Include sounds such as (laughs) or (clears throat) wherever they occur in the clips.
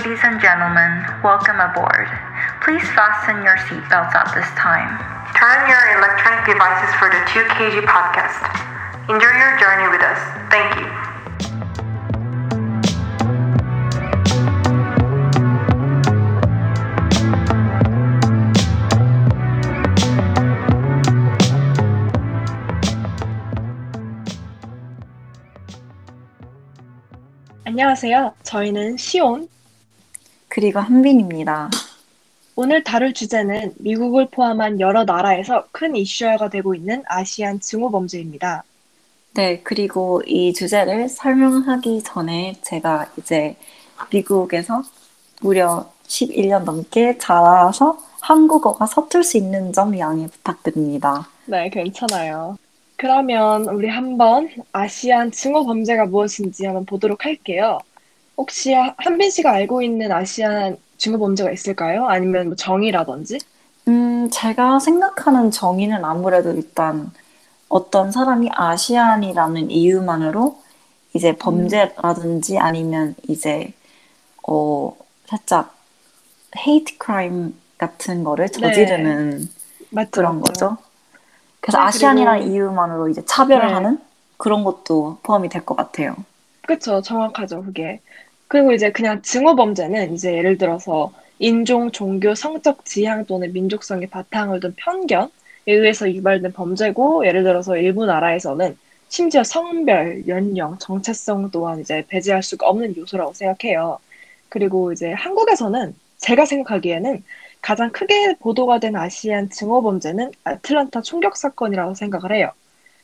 Ladies and gentlemen, welcome aboard. Please fasten your seatbelts at this time. Turn your electronic devices for the 2KG podcast. Enjoy your journey with us. Thank you. 안녕하세요. 저희는 시온. 그리고 한빈입니다. 오늘 다룰 주제는 미국을 포함한 여러 나라에서 큰 이슈화가 되고 있는 아시안 증오 범죄입니다. 네, 그리고 이 주제를 설명하기 전에 제가 이제 미국에서 무려 11년 넘게 자라서 한국어가 서툴 수 있는 점 양해 부탁드립니다. 네, 괜찮아요. 그러면 우리 한번 아시안 증오 범죄가 무엇인지 한번 보도록 할게요. 혹시 하- 한빈 씨가 알고 있는 아시안 증오 범죄가 있을까요? 아니면 뭐 정의라든지? 음, 제가 생각하는 정의는 아무래도 일단 어떤 사람이 아시안이라는 이유만으로 이제 범죄라든지 아니면 이제 어, 살짝 헤이트 크라임 같은 거를 저지르는 맞죠, 그런 맞죠. 거죠. 그래서 네, 아시안이라는 이유만으로 이제 차별을 네. 하는 그런 것도 포함이 될 것 같아요. 그쵸, 정확하죠, 그게. 그리고 이제 그냥 증오 범죄는 이제 예를 들어서 인종, 종교, 성적 지향 또는 민족성의 바탕을 둔 편견에 의해서 유발된 범죄고, 예를 들어서 일부 나라에서는 심지어 성별, 연령, 정체성 또한 이제 배제할 수가 없는 요소라고 생각해요. 그리고 이제 한국에서는 제가 생각하기에는 가장 크게 보도가 된 아시안 증오 범죄는 아틀란타 총격 사건이라고 생각을 해요.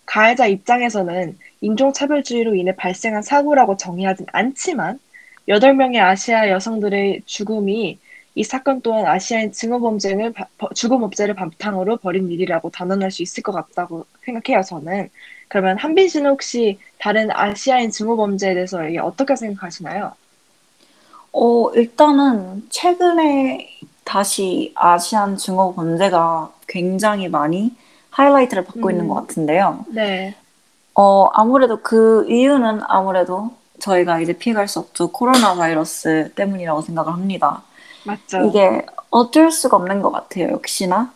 가해자 입장에서는 인종차별주의로 인해 발생한 사고라고 정의하진 않지만 8명의 아시아 여성들의 죽음이 이 사건 또한 아시아인 증오 범죄를 바- 버- 죽음업죄를 바탕으로 벌인 일이라고 단언할 수 있을 것 같다고 생각해요, 저는. 그러면 한빈 씨는 혹시 다른 아시아인 증오 범죄에 대해서 이게 어떻게 생각하시나요? 어, 일단은 최근에 다시 아시안 증오 범죄가 굉장히 많이 하이라이트를 받고 있는 음. 것 같은데요. 네, 어, 아무래도 그 이유는 아무래도 저희가 이제 피해갈 수 없죠. 코로나 바이러스 때문이라고 생각을 합니다. 맞죠. 이게 어쩔 수가 없는 것 같아요, 역시나.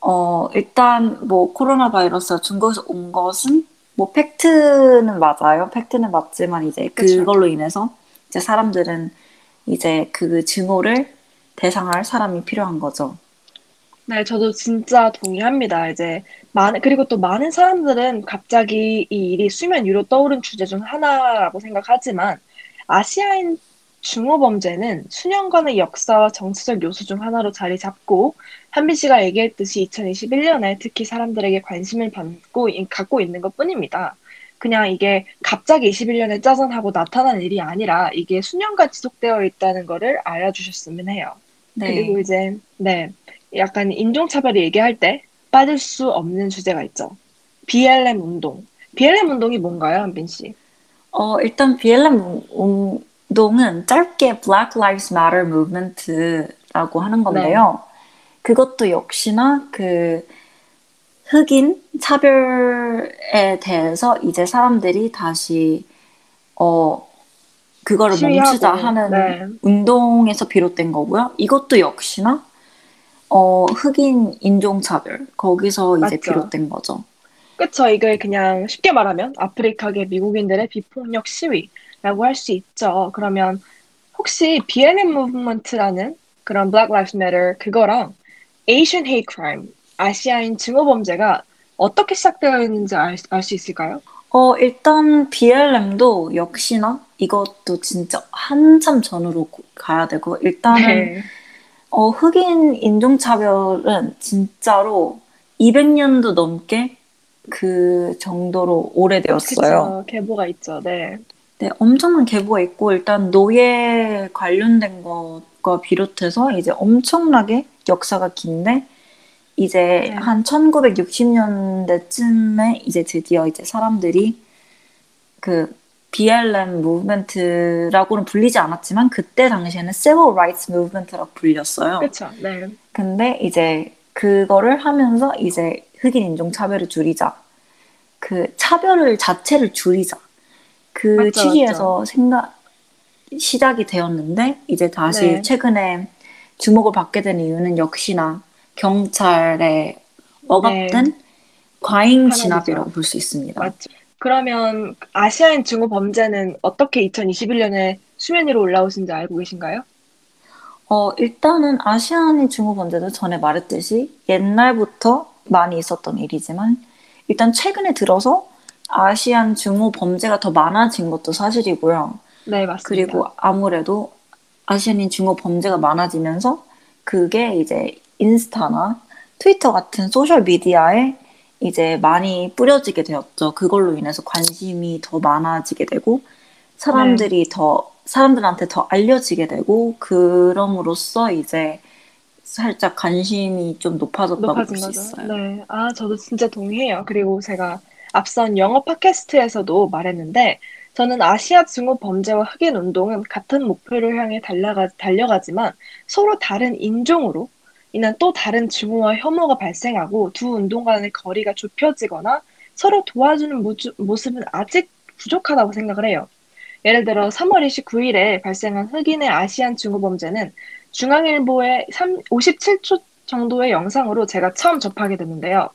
어, 일단 뭐 코로나 바이러스가 중국에서 온 것은 뭐 팩트는 맞아요. 팩트는 맞지만 이제. 그걸로 인해서 이제 사람들은 이제 그 증오를 대상할 사람이 필요한 거죠. 네, 저도 진짜 동의합니다. 이제 많은 그리고 또 많은 사람들은 갑자기 이 일이 수면 위로 떠오른 주제 중 하나라고 생각하지만 아시아인 중호 범죄는 수년간의 역사와 정치적 요소 중 하나로 자리 잡고 한빈 씨가 얘기했듯이 2021년에 특히 사람들에게 관심을 받고 이- 갖고 있는 것뿐입니다. 그냥 이게 갑자기 21년에 짜잔하고 나타난 일이 아니라 이게 수년간 지속되어 있다는 거를 알아주셨으면 해요. 네. 그리고 이제 네 약간 인종차별 얘기할 때 빠질 수 없는 주제가 있죠. BLM 운동. BLM 운동이 뭔가요, 한빈 씨? 어, 일단 BLM 운동은 짧게 Black Lives Matter Movement라고 하는 건데요. 그것도 역시나 그 흑인 차별에 대해서 이제 사람들이 다시 어 그거를 시위하고, 멈추자 하는 네. 운동에서 비롯된 거고요. 이것도 역시나 어 흑인 인종차별 거기서 이제 맞죠. 비롯된 거죠. 그쵸, 이걸 그냥 쉽게 말하면 아프리카계 미국인들의 비폭력 시위라고 할 수 있죠. 그러면 혹시 BLM 무브먼트라는 그런 Black Lives Matter 그거랑 Asian Hate Crime, 아시아인 증오 범죄가 어떻게 시작되어 있는지 알 수 있을까요? 어, 일단 BLM도 역시나 이것도 진짜 한참 전으로 고- 가야 되고 일단은 네. 어, 흑인 인종차별은 진짜로 200년도 넘게 그 정도로 오래되었어요. 그쵸, 계보가 있죠. 네. 네, 엄청난 계보가 있고 일단 노예 관련된 것과 비롯해서 이제 엄청나게 역사가 긴데 이제 네. 한 1960년대쯤에 이제 드디어 이제 사람들이 그 BLM 무브먼트라고는 불리지 않았지만 그때 당시에는 Civil Rights Movement라고 불렸어요. 그쵸, 네. 근데 이제 그거를 하면서 이제 흑인 인종 차별을 줄이자. 그 차별을 자체를 줄이자. 그 맞죠, 취지에서 생각 시작이 되었는데 이제 다시 네. 최근에 주목을 받게 된 이유는 역시나 경찰에 억압된 네. 과잉 진압이라고 볼 수 있습니다. 맞죠. 그러면 아시아인 증오 범죄는 어떻게 2021년에 수면 위로 올라오신지 알고 계신가요? 어, 일단은 아시아인 증오 범죄는 전에 말했듯이 옛날부터 많이 있었던 일이지만 일단 최근에 들어서 아시안 증오 범죄가 더 많아진 것도 사실이고요. 네, 맞습니다. 그리고 아무래도 아시아인 증오 범죄가 많아지면서 그게 이제 인스타나 트위터 같은 소셜 미디어에 이제 많이 뿌려지게 되었죠. 그걸로 인해서 관심이 더 많아지게 되고 사람들이 네. 더 사람들한테 더 알려지게 되고 그럼으로써 이제 살짝 관심이 좀 높아졌다고 볼 수 있어요. 네, 아 저도 진짜 동의해요. 그리고 제가 앞선 영어 팟캐스트에서도 말했는데 저는 아시아 증오 범죄와 흑인 운동은 같은 목표를 향해 달려가, 달려가지만 서로 다른 인종으로 인한 또 다른 증오와 혐오가 발생하고 두 운동 간의 거리가 좁혀지거나 서로 도와주는 모습은 아직 부족하다고 생각을 해요. 예를 들어 3월 29일에 발생한 흑인의 아시안 증오 범죄는 중앙일보의 3, 57초 정도의 영상으로 제가 처음 접하게 됐는데요.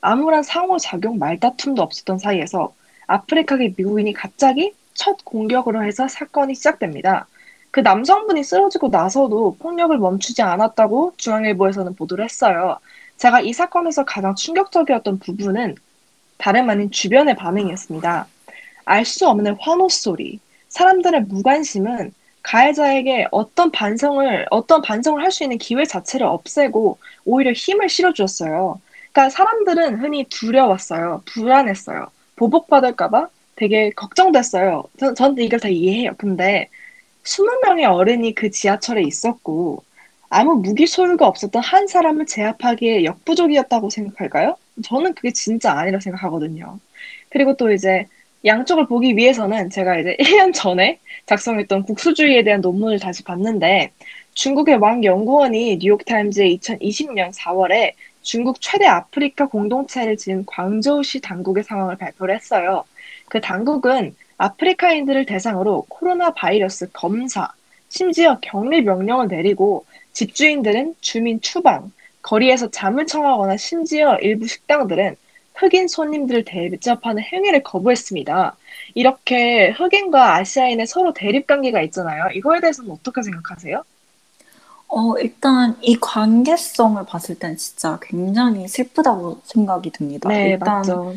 아무런 상호작용 말다툼도 없었던 사이에서 아프리카계 미국인이 갑자기 첫 공격으로 해서 사건이 시작됩니다. 그 남성분이 쓰러지고 나서도 폭력을 멈추지 않았다고 중앙일보에서는 보도를 했어요. 제가 이 사건에서 가장 충격적이었던 부분은 다름 아닌 주변의 반응이었습니다. 알 수 없는 환호 소리, 사람들의 무관심은 가해자에게 어떤 반성을 어떤 반성을 할 수 있는 기회 자체를 없애고 오히려 힘을 실어주었어요. 그러니까 사람들은 흔히 두려웠어요, 불안했어요, 보복받을까봐 되게 걱정됐어요. 전, 저는 이걸 다 이해해요. 근데 20명의 어른이 그 지하철에 있었고 아무 무기 소유가 없었던 한 사람을 제압하기에 역부족이었다고 생각할까요? 저는 그게 진짜 아니라 생각하거든요. 그리고 또 이제 양쪽을 보기 위해서는 제가 이제 1년 전에 작성했던 국수주의에 대한 논문을 다시 봤는데 중국의 왕 연구원이 뉴욕타임즈의 2020년 4월에 중국 최대 아프리카 공동체를 지은 광저우시 당국의 상황을 발표를 했어요. 그 당국은 아프리카인들을 대상으로 코로나 바이러스 검사, 심지어 격리 명령을 내리고 집주인들은 주민 추방, 거리에서 잠을 청하거나 심지어 일부 식당들은 흑인 손님들을 대접하는 행위를 거부했습니다. 이렇게 흑인과 아시아인의 서로 대립 관계가 있잖아요. 이거에 대해서는 어떻게 생각하세요? 어, 일단 이 관계성을 봤을 땐 진짜 굉장히 슬프다고 생각이 듭니다. 네, 일단 맞죠.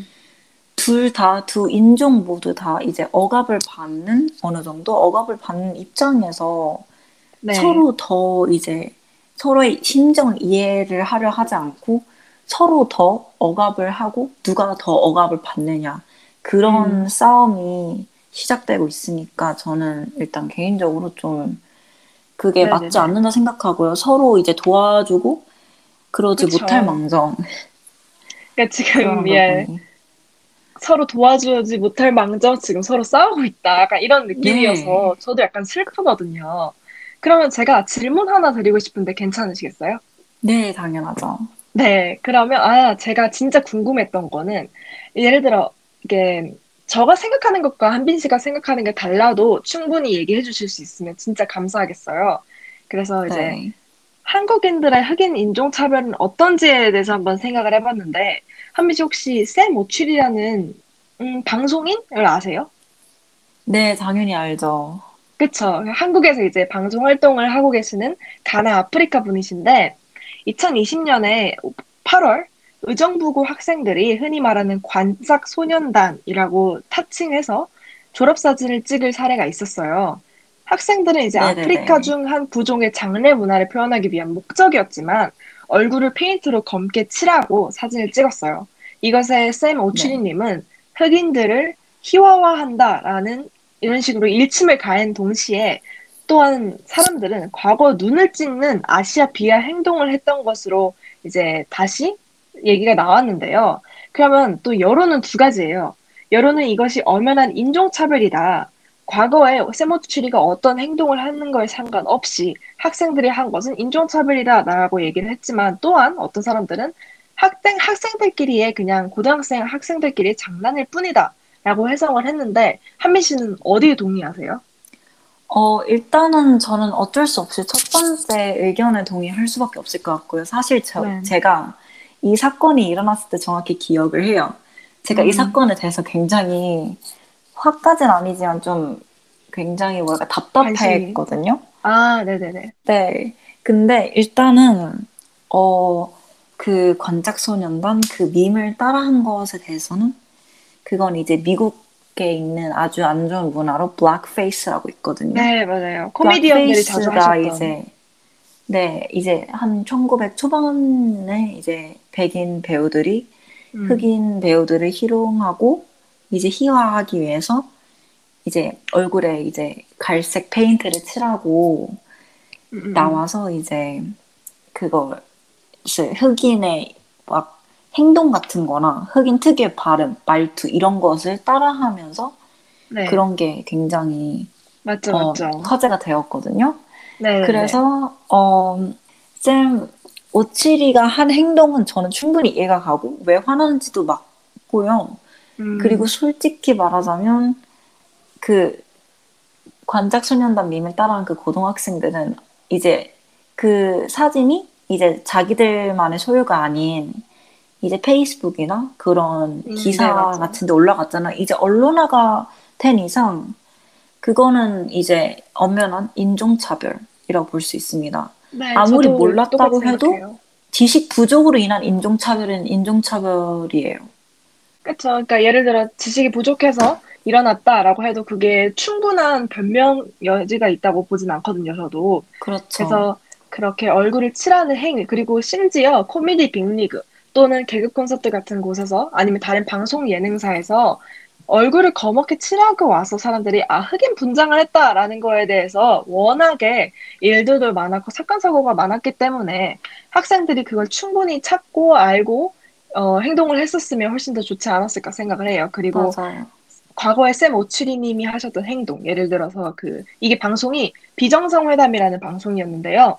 둘 다, 두 인종 모두 다 이제 억압을 받는, 어느 정도 억압을 받는 입장에서 네. 서로 더 이제 서로의 심정을 이해를 하려 하지 않고 서로 더 억압을 하고 누가 더 억압을 받느냐 그런 음. 싸움이 시작되고 있으니까 저는 일단 개인적으로 좀 그게 네네네. 맞지 않는다 생각하고요. 서로 이제 도와주고 그러지 그쵸. 못할 망정. 그러니까 지금 예. 서로 도와주지 못할 망정 지금 서로 싸우고 있다. 약간 이런 느낌이어서 네. 저도 약간 슬프거든요. 그러면 제가 질문 하나 드리고 싶은데 괜찮으시겠어요? 네, 당연하죠. 네, 그러면 아 제가 진짜 궁금했던 거는 예를 들어 이게 저가 생각하는 것과 한빈 씨가 생각하는 게 달라도 충분히 얘기해 주실 수 있으면 진짜 감사하겠어요. 그래서 이제 네. 한국인들의 흑인 인종차별은 어떤지에 대해서 한번 생각을 해봤는데 한빈 씨 혹시 샘 오출이라는 음, 방송인을 아세요? 네, 당연히 알죠. 그쵸. 한국에서 이제 방송 활동을 하고 계시는 가나 아프리카 분이신데 2020년에 8월 의정부고 학생들이 흔히 말하는 관작 소년단이라고 타칭해서 졸업사진을 찍을 사례가 있었어요. 학생들은 이제 네네네. 아프리카 중 한 부종의 장례 문화를 표현하기 위한 목적이었지만 얼굴을 페인트로 검게 칠하고 사진을 찍었어요. 이것에 샘 오추리님은 네. 흑인들을 희화화한다라는 이런 식으로 일침을 가한 동시에 또한 사람들은 과거 눈을 찍는 아시아 비하 행동을 했던 것으로 이제 다시 얘기가 나왔는데요. 그러면 또 여론은 두 가지예요. 여론은 이것이 엄연한 인종차별이다. 과거에 세모추리가 어떤 행동을 하는 거에 상관없이 학생들이 한 것은 인종차별이다라고 얘기를 했지만 또한 어떤 사람들은 학생, 학생들끼리의 그냥 고등학생 학생들끼리 장난일 뿐이다 라고 해석을 했는데 한민 씨는 어디에 동의하세요? 어, 일단은 저는 어쩔 수 없이 첫 번째 의견에 동의할 수밖에 없을 것 같고요. 사실 저, 네. 제가 이 사건이 일어났을 때 정확히 기억을 해요. 제가 이 음. 사건에 대해서 굉장히 화까지는 아니지만 좀 굉장히 뭐랄까 답답했거든요. 아, 네네네. 네. 근데 일단은 어, 그 관작소년단 그 밈을 따라한 것에 대해서는 그건 이제 미국에 있는 아주 안 좋은 문화로 블랙페이스라고 있거든요. 네, 맞아요. 코미디언들이 자주 하셨던. 이제 네, 이제 한 1900 초반에 이제 백인 배우들이 음. 흑인 배우들을 희롱하고 이제 희화하기 위해서 이제 얼굴에 이제 갈색 페인트를 칠하고 음. 나와서 이제 그걸 흑인의 막 행동 같은 거나 흑인 특유의 발음, 말투 이런 것을 따라하면서 네. 그런 게 굉장히 맞죠, 어, 맞죠. 화제가 되었거든요. 네. 그래서 어, 쌤 오치리가 한 행동은 저는 충분히 이해가 가고 왜 화나는지도 맞고요. 음. 그리고 솔직히 말하자면 그 관작소년단 밈을 따라한 그 고등학생들은 이제 그 사진이 이제 자기들만의 소유가 아닌 이제 페이스북이나 그런 음, 기사 네. 같은 데 올라갔잖아. 이제 언론화가 된 이상 그거는 이제 엄연한 인종차별이라고 볼 수 있습니다. 네, 아무리 몰랐다고 해도 생각해요. 지식 부족으로 인한 인종차별은 인종차별이에요. 그렇죠. 그러니까 예를 들어 지식이 부족해서 일어났다라고 해도 그게 충분한 변명 여지가 있다고 보진 않거든요, 저도. 그렇죠. 그래서 그렇게 얼굴을 칠하는 행위, 그리고 심지어 코미디 빅리그 또는 개그 콘서트 같은 곳에서 아니면 다른 방송 예능사에서 얼굴을 검게 칠하고 와서 사람들이 아, 흑인 분장을 했다라는 거에 대해서 워낙에 일들도 많았고 사건 사고가 많았기 때문에 학생들이 그걸 충분히 찾고 알고 어, 행동을 했었으면 훨씬 더 좋지 않았을까 생각을 해요. 그리고 맞아요. 과거에 쌤 오츠리님이 하셨던 행동, 예를 들어서 그 이게 방송이 비정상 회담이라는 방송이었는데요.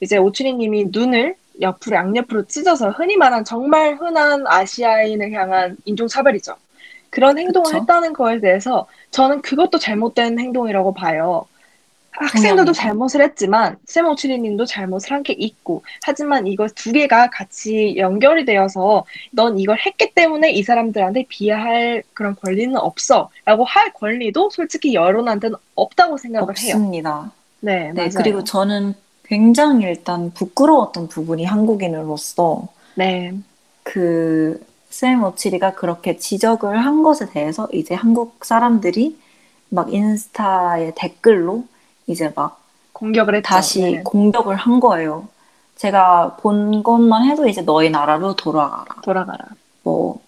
이제 오츠리님이 눈을 옆으로 양옆으로 찢어서 흔히 말한 정말 흔한 아시아인을 향한 인종차별이죠. 그런 행동을 그쵸. 했다는 거에 대해서 저는 그것도 잘못된 행동이라고 봐요. 학생들도. 잘못을 했지만 쌤 오츠리님도 잘못을 한 게 있고 하지만 이거 두 개가 같이 연결이 되어서 넌 이걸 했기 때문에 이 사람들한테 비하할 그런 권리는 없어 라고 할 권리도 솔직히 여론한테는 없다고 생각을 해요. 없습니다. 네, 네, 맞아요. 그리고 저는 굉장히 일단 부끄러웠던 부분이 한국인으로서 네, 그샘 오치리가 그렇게 지적을 한 것에 대해서 이제 한국 사람들이 막 인스타에 댓글로 이제 막 공격을 했죠. 다시 네. 공격을 한 거예요. 제가 본 것만 해도 이제 너희 나라로 돌아가라. 돌아가라. 뭐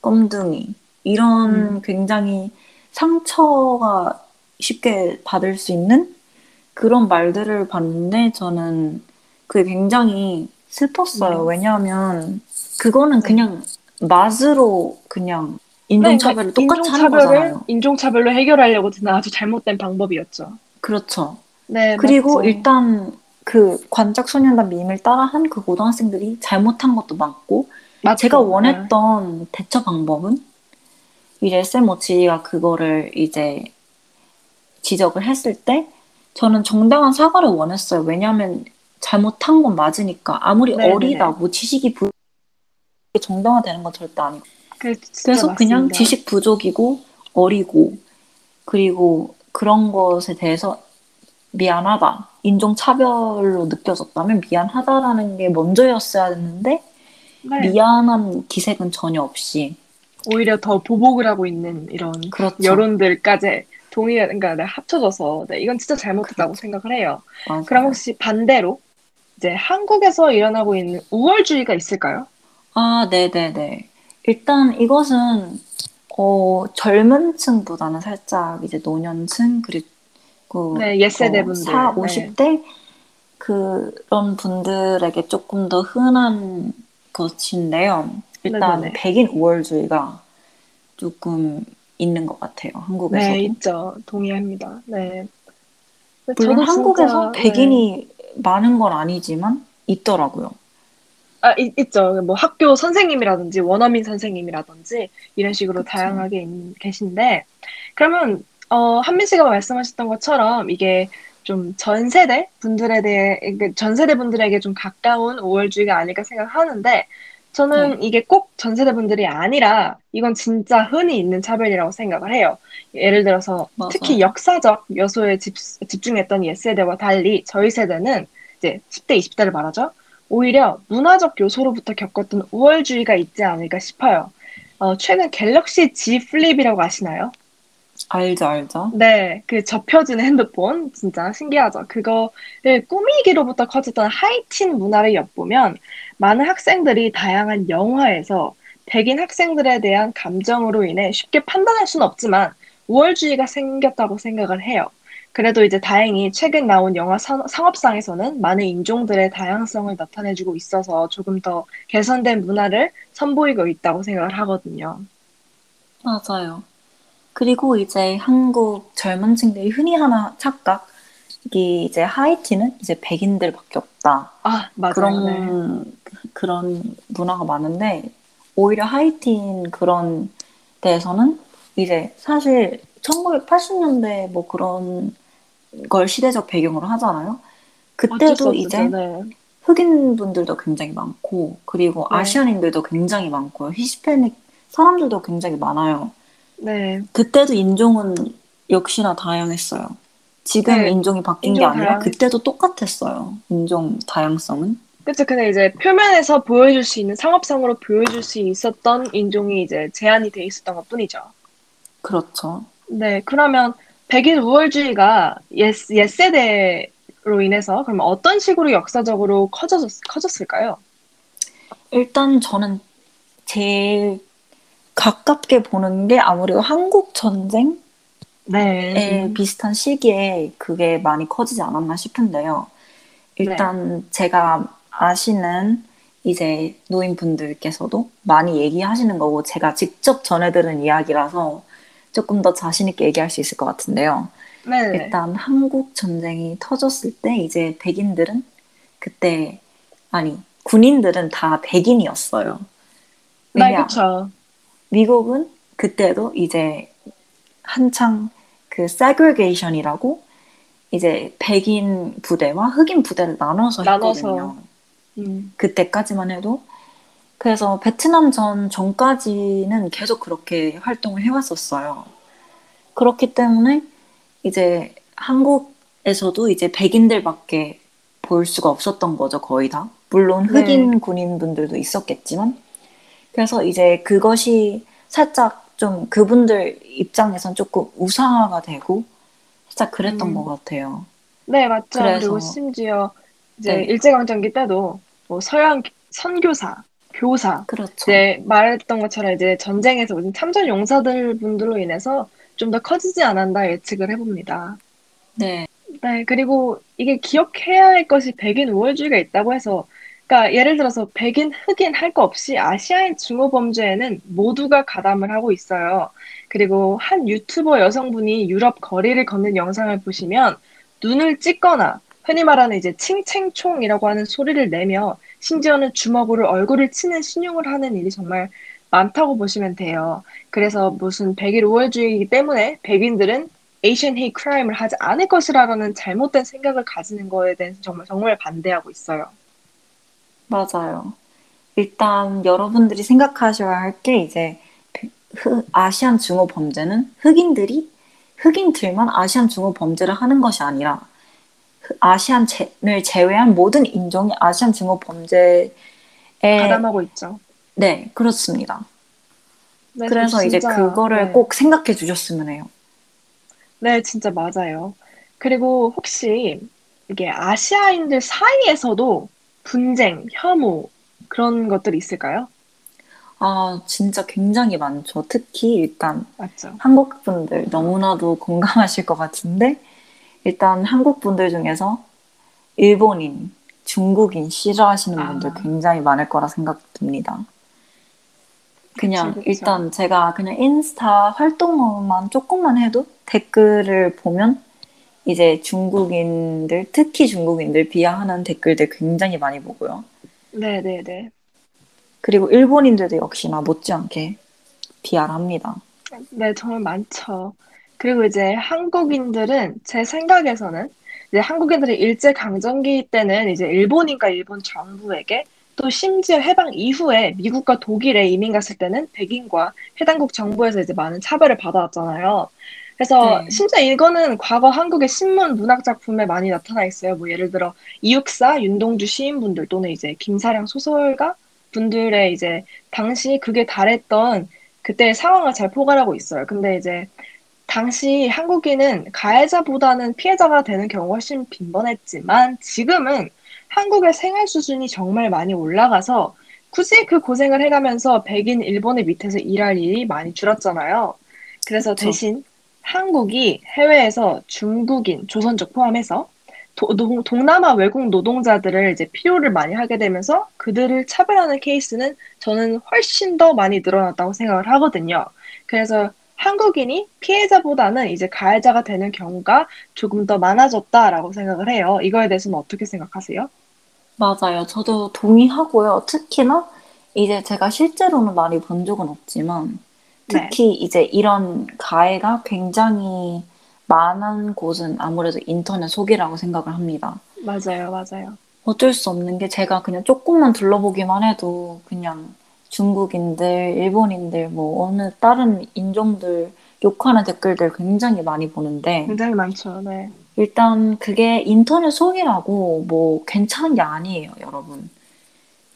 껌둥이 이런 음. 굉장히 상처가 쉽게 받을 수 있는 그런 말들을 봤는데 저는 그게 굉장히 슬펐어요. 네. 왜냐하면 그거는 그냥 맛으로 그냥 인종차별을 네, 똑같이 하는 인종차별을 거잖아요. 인종차별로 해결하려고 드는 아주 잘못된 방법이었죠. 그렇죠. 네, 그리고 맞죠. 일단 그 관작 소년단 밈을 따라한 그 고등학생들이 잘못한 것도 맞고 맞죠. 제가 네. 원했던 대처 방법은 이제 샘 오치가 그거를 이제 지적을 했을 때 저는 정당한 사과를 원했어요. 왜냐하면 잘못한 건 맞으니까 아무리 네네네. 어리다 뭐 지식이 부 정당화되는 건 절대 아니고 그, 그래서 그냥 맞습니다. 지식 부족이고 어리고 그리고 그런 것에 대해서 미안하다 인종 차별로 느껴졌다면 미안하다라는 게 먼저였어야 했는데 네. 미안한 기색은 전혀 없이 오히려 더 보복을 하고 있는 이런 그렇죠. 여론들까지 동의, 그러니까 네, 합쳐져서 네, 이건 진짜 잘못했다고 그렇죠. 생각을 해요. 맞아요. 그럼 혹시 반대로 이제 한국에서 일어나고 있는 우월주의가 있을까요? 아, 네 네 네. 일단 이것은 어, 젊은 층보다는 살짝 이제 노년층 그리고 네, 옛세대 어, 분들. 4, 네. 50대 그런 분들에게 조금 더 흔한 것인데요. 일단 네네네. 백인 우월주의가 조금 있는 것 같아요. 한국에서도. 네, 있죠. 동의합니다. 네. 물론 한국에서 진짜, 네. 백인이 많은 건 아니지만 있더라고요. 아, 있, 있죠. 뭐 학교 선생님이라든지 원어민 선생님이라든지 이런 식으로 그쵸. 다양하게 있- 계신데 그러면 어, 한민 씨가 말씀하셨던 것처럼 이게 좀 전 세대 분들에 대해, 전 세대 분들에게 좀 가까운 우월주의가 아닐까 생각하는데, 저는 네. 이게 꼭 전 세대 분들이 아니라, 이건 진짜 흔히 있는 차별이라고 생각을 해요. 예를 들어서, 맞아요. 특히 역사적 요소에 집, 집중했던 옛 세대와 달리, 저희 세대는 이제 10대, 20대를 말하죠. 오히려 문화적 요소로부터 겪었던 우월주의가 있지 않을까 싶어요. 어, 최근 갤럭시 Z 플립이라고 아시나요? 알죠, 알죠. 네, 그 접혀지는 핸드폰 진짜 신기하죠. 그거를 꾸미기로부터 커졌던 하이틴 문화를 엿보면 많은 학생들이 다양한 영화에서 백인 학생들에 대한 감정으로 인해 쉽게 판단할 수는 없지만 우월주의가 생겼다고 생각을 해요. 그래도 이제 다행히 최근 나온 영화 상, 상업상에서는 많은 인종들의 다양성을 나타내주고 있어서 조금 더 개선된 문화를 선보이고 있다고 생각을 하거든요. 맞아요. 그리고 이제 한국 젊은 층들이 흔히 하는 착각, 이 이제 하이티는 이제 백인들밖에 없다. 아, 맞아요. 네. 그런 그런 문화가 많은데 오히려 하이틴 그런 데에서는 이제 사실 1980년대 뭐 그런 걸 시대적 배경으로 하잖아요. 그때도. 이제 네. 흑인 분들도 굉장히 많고 그리고 네. 아시안인들도 굉장히 많고요. 히스패닉 사람들도 굉장히 많아요. 네. 그때도 인종은 역시나 다양했어요. 지금 네, 인종이 바뀐 게 인종 아니라 다양- 그때도 똑같았어요. 인종 다양성은. 그쵸. 근데 이제 표면에서 보여줄 수 있는 상업성으로 보여줄 수 있었던 인종이 이제 제한이 돼 있었던 것 뿐이죠. 그렇죠. 네. 그러면 백인 우월주의가 옛, 옛 세대로 인해서 그럼 어떤 식으로 역사적으로 커졌, 커졌을까요? 일단 저는 제일 가깝게 보는 게 아무래도 한국 전쟁에 네. 비슷한 시기에 그게 많이 커지지 않았나 싶은데요. 일단 제가 아시는 이제 노인분들께서도 많이 얘기하시는 거고 제가 직접 전해들은 이야기라서 조금 더 자신 있게 얘기할 수 있을 것 같은데요. 네. 일단 한국 전쟁이 터졌을 때 이제 백인들은 그때 아니 군인들은 다 백인이었어요. 네, 그쵸. 미국은 그때도 이제 한창 그 segregation이라고 이제 백인 부대와 흑인 부대를 나눠서 나눠서. 했거든요. 음. 그때까지만 해도 그래서 베트남 전 전까지는 계속 그렇게 활동을 해왔었어요. 그렇기 때문에 이제 한국에서도 이제 백인들밖에 볼 수가 없었던 거죠, 거의 다. 물론 네. 흑인 군인분들도 있었겠지만. 그래서 이제 그것이 살짝 좀 그분들 입장에선 조금 우상화가 되고 살짝 그랬던 음. 것 같아요. 네, 맞죠. 그래서- 그리고 심지어 이제 네. 일제강점기 때도 뭐 서양 선교사, 교사, 그렇죠. 이제 말했던 것처럼 이제 전쟁에서 오신 참전 용사들 분들로 인해서 좀 더 커지지 않았나 예측을 해봅니다. 네. 네, 그리고 이게 기억해야 할 것이 백인 우월주의가 있다고 해서, 그러니까 예를 들어서 백인, 흑인 할 거 없이 아시아인 증오 범죄에는 모두가 가담을 하고 있어요. 그리고 한 유튜버 여성분이 유럽 거리를 걷는 영상을 보시면 눈을 찢거나 흔히 말하는 이제 칭챙총이라고 하는 소리를 내며 심지어는 주먹으로 얼굴을 치는 신용을 하는 일이 정말 많다고 보시면 돼요. 그래서 무슨 백인 우월주의이기 때문에 백인들은 Asian hate crime을 하지 않을 것이라는 잘못된 생각을 가지는 거에 대해서 정말 정말 반대하고 있어요. 맞아요. 일단 여러분들이 생각하셔야 할 게 이제 흑- 아시안 증오 범죄는 흑인들이 흑인들만 아시안 증오 범죄를 하는 것이 아니라 흑- 아시안을 제외한 모든 인종이 아시안 증오 범죄에 가담하고 있죠. 네 그렇습니다. 네, 그래서 저 이제 진짜, 그거를 네. 꼭 생각해 주셨으면 해요. 네, 진짜 맞아요. 그리고 혹시 이게 아시아인들 사이에서도 분쟁, 혐오 그런 것들이 있을까요? 아 진짜 굉장히 많죠. 특히 일단 맞죠. 한국 분들 너무나도 공감하실 것 같은데 일단 한국 분들 중에서 일본인, 중국인 싫어하시는 아. 분들 굉장히 많을 거라 생각됩니다. 그냥 그치, 그쵸. 일단 제가 그냥 인스타 활동만 조금만 해도 댓글을 보면 이제 중국인들, 특히 중국인들 비하하는 댓글들 굉장히 많이 보고요. 네, 네, 네. 그리고 일본인들도 역시나 못지않게 비하를 합니다. 네, 정말 많죠. 그리고 이제 한국인들은 제 생각에서는 이제 한국인들이 일제 강점기 때는 이제 일본인과 일본 정부에게 또 심지어 해방 이후에 미국과 독일에 이민 갔을 때는 백인과 해당국 정부에서 이제 많은 차별을 받아왔잖아요. 그래서 네. 심지어 이거는 과거 한국의 신문 문학 작품에 많이 나타나 있어요. 뭐 예를 들어 이육사, 윤동주 시인분들 또는 이제 김사량 소설가 분들의 이제 당시 그게 달했던 그때의 상황을 잘 포괄하고 있어요. 근데 이제 당시 한국인은 가해자보다는 피해자가 되는 경우가 훨씬 빈번했지만 지금은 한국의 생활 수준이 정말 많이 올라가서 굳이 그 고생을 해가면서 백인 일본의 밑에서 일할 일이 많이 줄었잖아요. 그래서 그쵸. 대신 한국이 해외에서 중국인, 조선족 포함해서 도- 동- 동남아 외국 노동자들을 이제 필요를 많이 하게 되면서 그들을 차별하는 케이스는 저는 훨씬 더 많이 늘어났다고 생각을 하거든요. 그래서 한국인이 피해자보다는 이제 가해자가 되는 경우가 조금 더 많아졌다라고 생각을 해요. 이거에 대해서는 어떻게 생각하세요? 맞아요. 저도 동의하고요. 특히나 이제 제가 실제로는 많이 본 적은 없지만 네. 특히 이제 이런 가해가 굉장히 많은 곳은 아무래도 인터넷 속이라고 생각을 합니다. 맞아요, 맞아요. 어쩔 수 없는 게 제가 그냥 조금만 둘러보기만 해도 그냥 중국인들, 일본인들, 뭐 어느 다른 인종들 욕하는 댓글들 굉장히 많이 보는데 굉장히 많죠. 네. 일단 그게 인터넷 속이라고 뭐 괜찮은 게 아니에요, 여러분.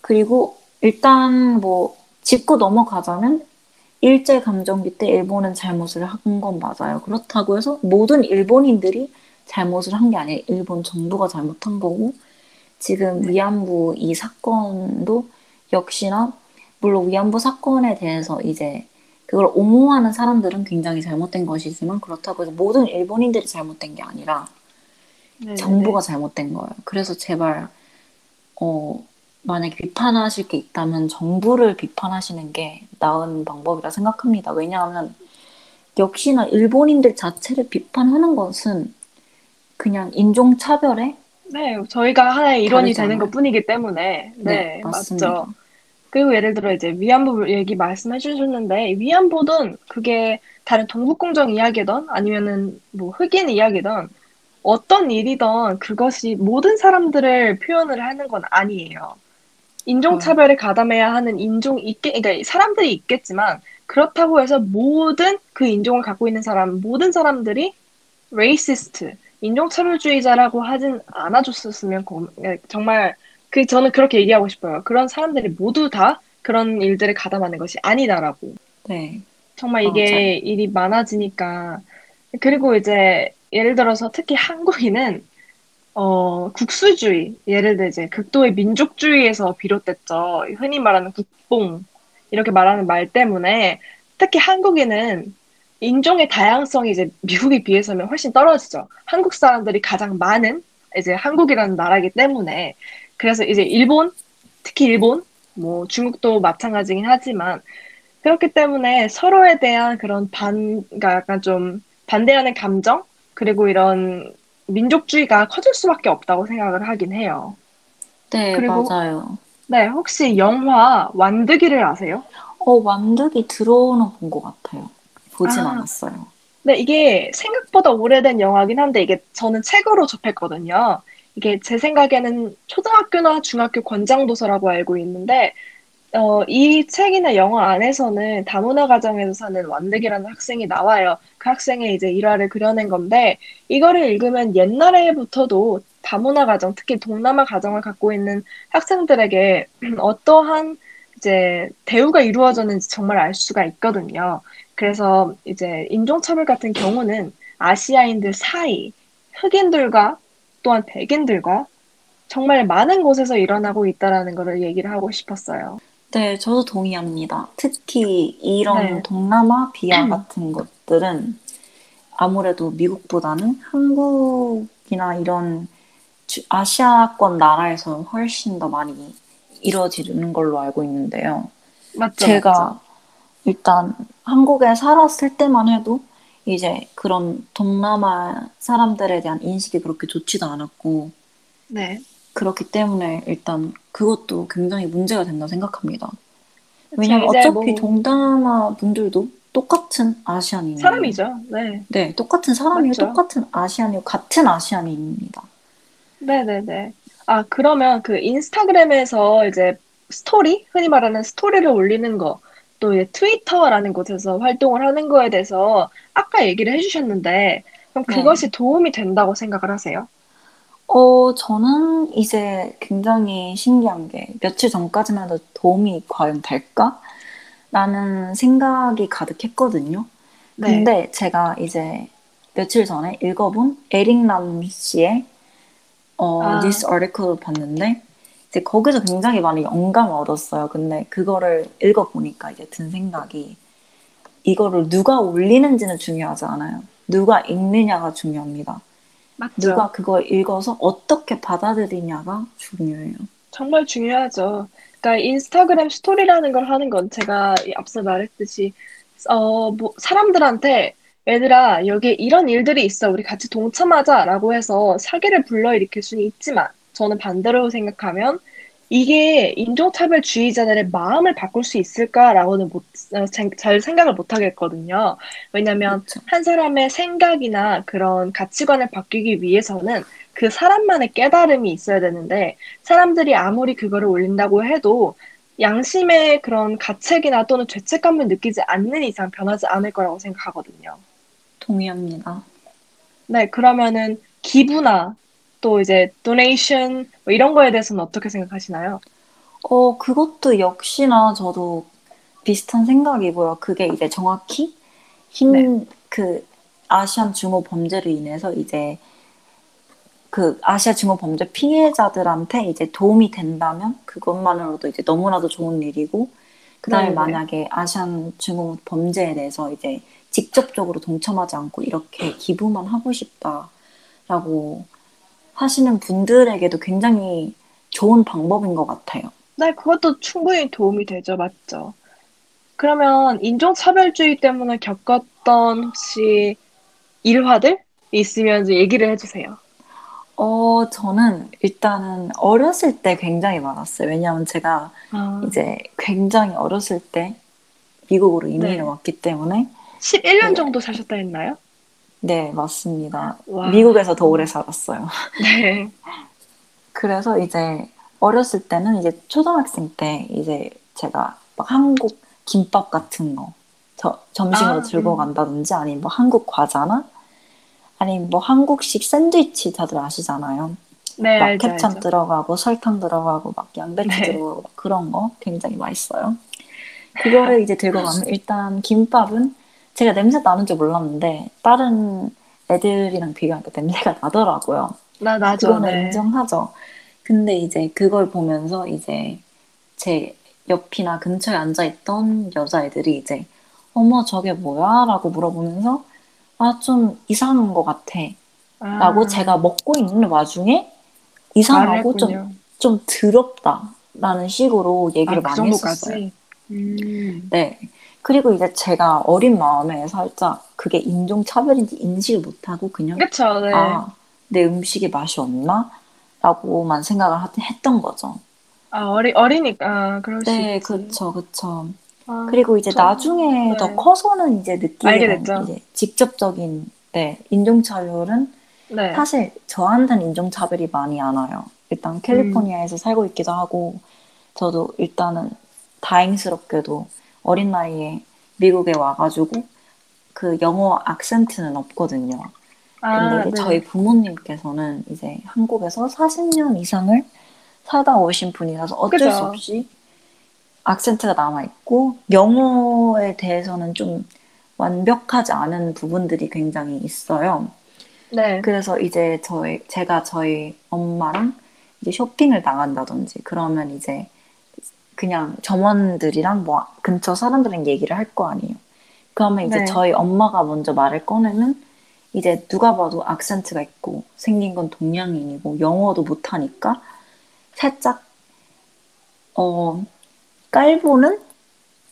그리고 일단 뭐 짚고 넘어가자면 일제 감정기 때 일본은 잘못을 한 건 맞아요. 그렇다고 해서 모든 일본인들이 잘못을 한 게 아니에요. 일본 정부가 잘못한 거고 지금 네. 위안부 이 사건도 역시나 물론 위안부 사건에 대해서 이제 그걸 옹호하는 사람들은 굉장히 잘못된 것이지만 그렇다고 해서 모든 일본인들이 잘못된 게 아니라 네네네. 정부가 잘못된 거예요. 그래서 제발 어 만약에 비판하실 게 있다면 정부를 비판하시는 게 나은 방법이라 생각합니다. 왜냐하면 역시나 일본인들 자체를 비판하는 것은 그냥 인종 차별에 네, 저희가 하나의 일원이. 되는 것 뿐이기 때문에. 네, 네, 맞습니다. 맞죠. 그리고 예를 들어 이제 위안부 얘기 말씀해 주셨는데 위안부든 그게 다른 동북공정 이야기든 아니면은 뭐 흑인 이야기든 어떤 일이든 그것이 모든 사람들을 표현을 하는 건 아니에요. 인종차별에 가담해야 하는 인종이 있게, 그러니까 사람들이 있겠지만 그렇다고 해서 모든 그 인종을 갖고 있는 사람, 모든 사람들이 racist, 인종차별주의자라고 하진 않아줬었으면 고- 정말 그 저는 그렇게 얘기하고 싶어요. 그런 사람들이 모두 다 그런 일들을 가담하는 것이 아니다라고. 네. 정말 이게 맞아요. 일이 많아지니까. 그리고 이제 예를 들어서 특히 한국인은 어, 국수주의, 예를 들어 이제 극도의 민족주의에서 비롯됐죠. 흔히 말하는 국뽕, 이렇게 말하는 말 때문에 특히 한국인은 인종의 다양성이 이제 미국에 비해서는 훨씬 떨어지죠. 한국 사람들이 가장 많은 이제 한국이라는 나라이기 때문에 그래서 이제 일본, 특히 일본, 뭐 중국도 마찬가지긴 하지만 그렇기 때문에 서로에 대한 그런 반, 그러니까 약간 좀 반대하는 감정 그리고 이런 민족주의가 커질 수밖에 없다고 생각을 하긴 해요. 네, 그리고- 맞아요. 네, 혹시 영화 완득이를 아세요? 어, 완득이 들어오는 본 것 같아요. 보진 아. 않았어요. 네, 이게 생각보다 오래된 영화긴 한데 이게 저는 책으로 접했거든요. 이게 제 생각에는 초등학교나 중학교 권장도서라고 알고 있는데 어, 이 책이나 영화 안에서는 다문화 가정에서 사는 완득이라는 학생이 나와요. 그 학생의 이제 일화를 그려낸 건데 이거를 읽으면 옛날에부터도 다문화 가정, 특히 동남아 가정을 갖고 있는 학생들에게 (clears throat) 어떠한 이제 대우가 이루어졌는지 정말 알 수가 있거든요. 그래서 이제 인종차별 같은 경우는 아시아인들 사이, 흑인들과 또한 백인들과 정말 많은 곳에서 일어나고 있다라는 것을 얘기를 하고 싶었어요. 네, 저도 동의합니다. 특히 이런 네. 동남아 비하 같은 것들은 아무래도 미국보다는 한국이나 이런 주- 아시아권 나라에서 훨씬 더 많이 이루어지는 걸로 알고 있는데요. 맞죠? 제가 맞죠? 일단 한국에 살았을 때만 해도 이제 그런 동남아 사람들에 대한 인식이 그렇게 좋지도 않았고 네. 그렇기 때문에 일단 그것도 굉장히 문제가 된다고 생각합니다. 왜냐면 어차피 뭐- 동남아 분들도 똑같은 아시안인 사람이죠. 네. 네, 똑같은 사람이고 맞죠. 똑같은 아시안이고 같은 아시안인입니다. 네 네 네. 아, 그러면 그 인스타그램에서 이제 스토리, 흔히 말하는 스토리를 올리는 거, 또 이제 트위터라는 곳에서 활동을 하는 거에 대해서 아까 얘기를 해주셨는데, 그럼 네. 그것이 도움이 된다고 생각을 하세요? 어, 저는 이제 굉장히 신기한 게 며칠 전까지만 해도 도움이 과연 될까? 라는 생각이 가득했거든요. 네. 근데 제가 이제 며칠 전에 읽어본 에릭남 씨의 어, 아. 뉴스 아티클을 봤는데 이제 거기서 굉장히 많이 영감을 얻었어요. 근데 그거를 읽어보니까 이제 든 생각이 이거를 누가 올리는지는 중요하지 않아요. 누가 읽느냐가 중요합니다. 맞죠. 누가 그걸 읽어서 어떻게 받아들이냐가 중요해요. 정말 중요하죠. 그러니까 인스타그램 스토리라는 걸 하는 건 제가 이 앞서 말했듯이 어, 뭐 사람들한테 얘들아 여기 이런 일들이 있어 우리 같이 동참하자라고 해서 사기를 불러일으킬 수는 있지만 저는 반대로 생각하면 이게 인종차별주의자들의 마음을 바꿀 수 있을까라고는 못, 어, 잘- 잘 생각을 못 하겠거든요. 왜냐면 그렇죠. 한 사람의 생각이나 그런 가치관을 바뀌기 위해서는 그 사람만의 깨달음이 있어야 되는데 사람들이 아무리 그거를 올린다고 해도 양심의 그런 가책이나 또는 죄책감을 느끼지 않는 이상 변하지 않을 거라고 생각하거든요. 동의합니다. 네, 그러면은 기부나 또 이제 도네이션 뭐 이런 거에 대해서는 어떻게 생각하시나요? 어, 그것도 역시나 저도 비슷한 생각이고요. 그게 이제 정확히 흰, 네. 그, 아시안 증오 범죄로 인해서 이제 그 아시아 증오 범죄 피해자들한테 이제 도움이 된다면 그것만으로도 이제 너무나도 좋은 일이고, 그 다음에 네네. 만약에 아시안 증오 범죄에 대해서 이제 직접적으로 동참하지 않고 이렇게 기부만 하고 싶다라고 하시는 분들에게도 굉장히 좋은 방법인 것 같아요. 네, 그것도 충분히 도움이 되죠. 맞죠? 그러면 인종차별주의 때문에 겪었던 혹시 일화들 있으면 얘기를 해주세요. 어, 저는 일단은 어렸을 때 굉장히 많았어요. 왜냐하면 제가 아, 이제 굉장히 어렸을 때 미국으로 이민을 네. 왔기 때문에 11년 네. 정도 사셨다 했나요? 네, 맞습니다. 와. 미국에서 더 오래 살았어요. (laughs) 네. 그래서 이제 어렸을 때는 이제 초등학생 때 이제 제가 막 한국 김밥 같은 거 저, 점심으로 아, 들고 음. 간다든지 아니면 뭐 한국 과자나 아니면 뭐 한국식 샌드위치 다들 아시잖아요. 네, 막 알죠, 케찹 알죠. 들어가고 설탕 들어가고 막 양배추 네. 들어가고 막 그런 거 굉장히 맛있어요. 그거를 이제 들고 가면 일단 김밥은 제가 냄새 나는 줄 몰랐는데 다른 애들이랑 비교하니까 냄새가 나더라고요. 나, 나죠. 그거는 네. 인정하죠. 근데 이제 그걸 보면서 이제 제 옆이나 근처에 앉아 있던 여자애들이 이제 어머 저게 뭐야? 라고 물어보면서 아 좀 이상한 것 같아 아, 라고 제가 먹고 있는 와중에 이상하고 좀, 말했군요. 좀 더럽다 라는 식으로 얘기를 아, 그 많이 했었어요. 음. 네. 그리고 이제 제가 어린 마음에 살짝 그게 인종차별인지 인식을 못하고 그냥 그쵸, 네. 아, 내 음식에 맛이 없나? 라고만 생각을 하- 했던 거죠. 아, 어리, 어리니까, 그럴 수 네, 있지. 그쵸, 그쵸. 아, 그리고 이제 저- 나중에 더 네. 커서는 이제 된 됐죠. 이제 직접적인 네, 인종차별은 네. 사실 저한테는 인종차별이 많이 안 와요. 일단 캘리포니아에서 살고 있기도 하고 저도 일단은 다행스럽게도 어린 나이에 미국에 와가지고 그 영어 악센트는 없거든요. 근데 아, 이제 네. 저희 부모님께서는 이제 한국에서 40년 이상을 살다 오신 분이라서 어쩔 그죠. 수 없이 악센트가 남아있고 영어에 대해서는 좀 완벽하지 않은 부분들이 굉장히 있어요. 네. 그래서 이제 저희 제가 저희 엄마랑 이제 쇼핑을 나간다든지 그러면 이제 그냥 점원들이랑 뭐 근처 사람들이랑 얘기를 할 거 아니에요. 그러면 이제 네. 저희 엄마가 먼저 말을 꺼내면 이제 누가 봐도 악센트가 있고 생긴 건 동양인이고 영어도 못하니까 살짝 어 깔보는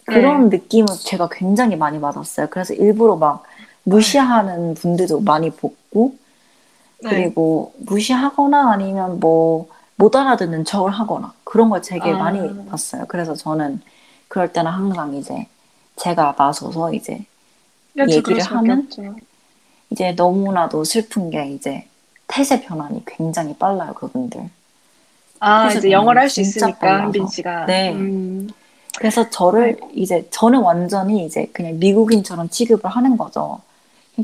그런 느낌을 제가 굉장히 많이 받았어요. 그래서 일부러 막 무시하는 분들도 많이 봤고 네. 그리고 무시하거나 아니면 뭐 못 알아듣는 척을 하거나 그런 걸 되게 아. 많이 봤어요. 그래서 저는 그럴 때는 항상 이제 제가 나서서 이제 그렇죠, 얘기를 하면 없죠. 이제 너무나도 슬픈 게 이제 태세 변환이 굉장히 빨라요 그분들. 아, 이제 영어를 할 수 있으니까. 한빈 씨가. 네. 음, 그래서 저를 이제 저는 완전히 이제 그냥 미국인처럼 취급을 하는 거죠.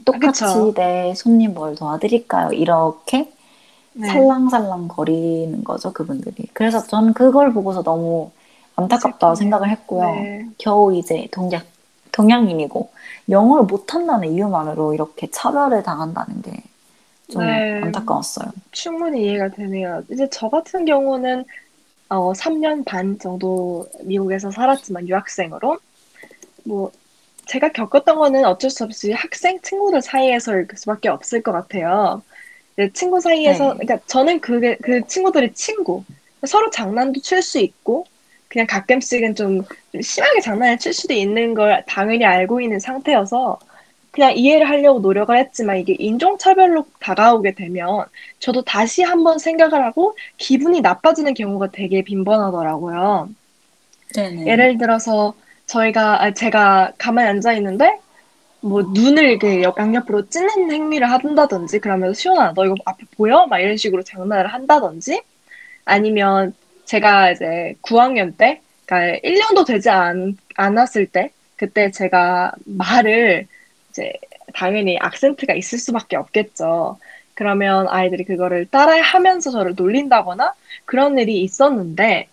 똑같이 그쵸. 네 손님 뭘 도와드릴까요? 이렇게 네. 살랑살랑 거리는 거죠 그분들이. 그래서 저는 그걸 보고서 너무 안타깝다고 슬프네요. 생각을 했고요. 네. 겨우 이제 동양 동양인이고 영어를 못한다는 이유만으로 이렇게 차별을 당한다는 게 좀 네. 안타까웠어요. 충분히 이해가 되네요. 이제 저 같은 경우는 어, 3년 반 정도 미국에서 살았지만 유학생으로 뭐 제가 겪었던 거는 어쩔 수 없이 학생 친구들 사이에서 일 수밖에 없을 것 같아요. 이제 친구 사이에서 네. 그러니까 저는 그게 그 친구들이 친구 서로 장난도 칠 수 있고 그냥 가끔씩은 좀 심하게 장난을 칠 수도 있는 걸 당연히 알고 있는 상태여서 그냥 이해를 하려고 노력을 했지만 이게 인종차별로 다가오게 되면 저도 다시 한번 생각을 하고 기분이 나빠지는 경우가 되게 빈번하더라고요. 네네. 예를 들어서 저희가 아, 제가 가만히 앉아 있는데 뭐 눈을 이렇게 옆- 양옆으로 찌는 행위를 한다든지 그러면 수연아 너 이거 앞에 보여? 막 이런 식으로 장난을 한다든지 아니면 제가 이제 9학년 때 그러니까 1년도 되지 않, 않았을 때 그때 제가 말을 이제 당연히 악센트가 있을 수밖에 없겠죠. 그러면 아이들이 그거를 따라하면서 저를 놀린다거나 그런 일이 있었는데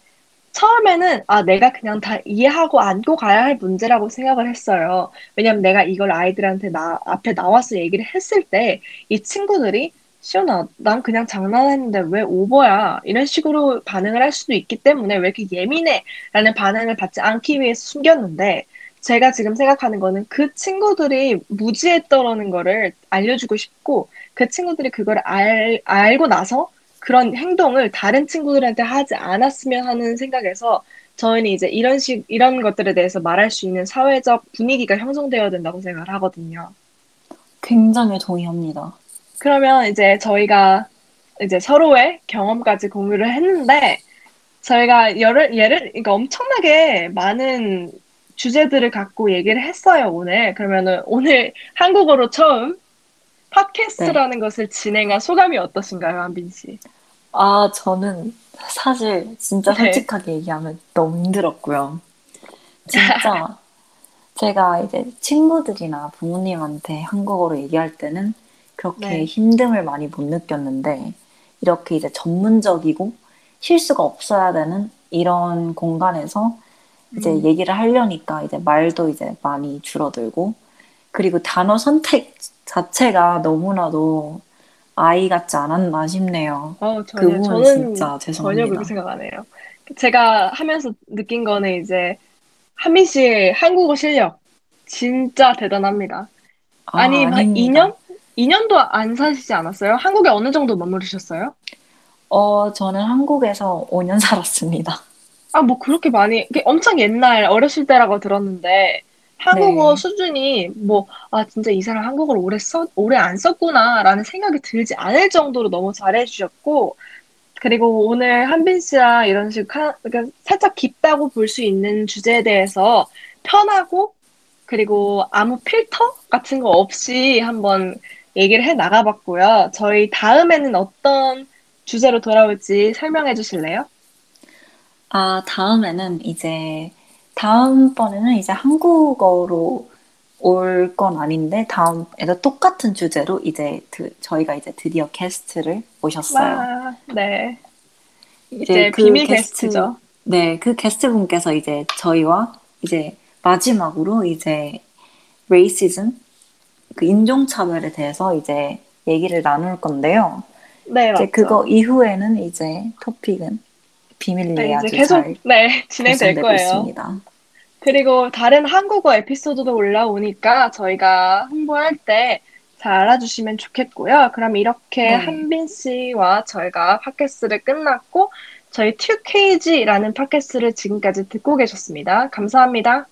처음에는 아 내가 그냥 다 이해하고 안고 가야 할 문제라고 생각을 했어요. 왜냐면 내가 이걸 아이들한테 나 앞에 나와서 얘기를 했을 때 이 친구들이 시연아 난 그냥 장난했는데 왜 오버야 이런 식으로 반응을 할 수도 있기 때문에 왜 이렇게 예민해 라는 반응을 받지 않기 위해서 숨겼는데 제가 지금 생각하는 거는 그 친구들이 무지했더라는 거를 알려주고 싶고 그 친구들이 그걸 알, 알고 나서 그런 행동을 다른 친구들한테 하지 않았으면 하는 생각에서 저희는 이제 이런 식, 이런 것들에 대해서 말할 수 있는 사회적 분위기가 형성되어야 된다고 생각을 하거든요. 굉장히 동의합니다. 그러면 이제 저희가 이제 서로의 경험까지 공유를 했는데 저희가 예를, 예를, 그러니까 엄청나게 많은 주제들을 갖고 얘기를 했어요, 오늘. 그러면은 오늘 (laughs) 한국어로 처음 팟캐스트라는 것을 진행한 소감이 어떠신가요, 한빈 씨? 아, 저는 사실 진짜 네. 솔직하게 얘기하면 너무 힘들었고요. 진짜 (laughs) 제가 이제 친구들이나 부모님한테 한국어로 얘기할 때는 그렇게 네. 힘듦을 많이 못 느꼈는데 이렇게 이제 전문적이고 실수가 없어야 되는 이런 공간에서 이제 음. 얘기를 하려니까 이제 말도 이제 많이 줄어들고 그리고 단어 선택 자체가 너무나도 아이 같지 않았나 싶네요. 어, 그 전혀, 부분 저는 진짜 전혀 죄송합니다. 그렇게 생각 안 해요. 제가 하면서 느낀 거는 이제 한민 씨의 한국어 실력 진짜 대단합니다. 아, 아니, 한 아닙니다. 2년? 2년도 안 사시지 않았어요? 한국에 어느 정도 머무르셨어요? 어, 저는 한국에서 5년 살았습니다. 아, 뭐 그렇게 많이, 엄청 옛날 어렸을 때라고 들었는데, 한국어 네. 수준이 뭐, 아, 진짜 이 사람 한국어를 오래 써, 오래 안 썼구나, 라는 생각이 들지 않을 정도로 너무 잘해주셨고, 그리고 오늘 한빈 씨랑 이런 식, 하, 그러니까 살짝 깊다고 볼 수 있는 주제에 대해서 편하고, 그리고 아무 필터 같은 거 없이 한번 얘기를 해 나가봤고요. 저희 다음에는 어떤 주제로 돌아올지 설명해 주실래요? 아, 다음에는 이제, 다음번에는 이제 한국어로 올 건 아닌데, 다음에도 똑같은 주제로 이제 드- 저희가 이제 드디어 게스트를 모셨어요. 와, 네. 이제 이제 그 비밀 게스트- 게스트죠. 네, 그 게스트분께서 이제 저희와 이제 마지막으로 이제 레이시즘, 그 인종차별에 대해서 이제 얘기를 나눌 건데요. 네, 이제 맞죠. 그거 이후에는 이제 토픽은 비밀리에 네, 아주 계속 잘 네, 진행될 거예요. 있습니다. 그리고 다른 한국어 에피소드도 올라오니까 저희가 홍보할 때 잘 알아주시면 좋겠고요. 그럼 이렇게 네. 한빈 씨와 저희가 팟캐스트를 끝났고 저희 2KG라는 팟캐스트를 지금까지 듣고 계셨습니다. 감사합니다.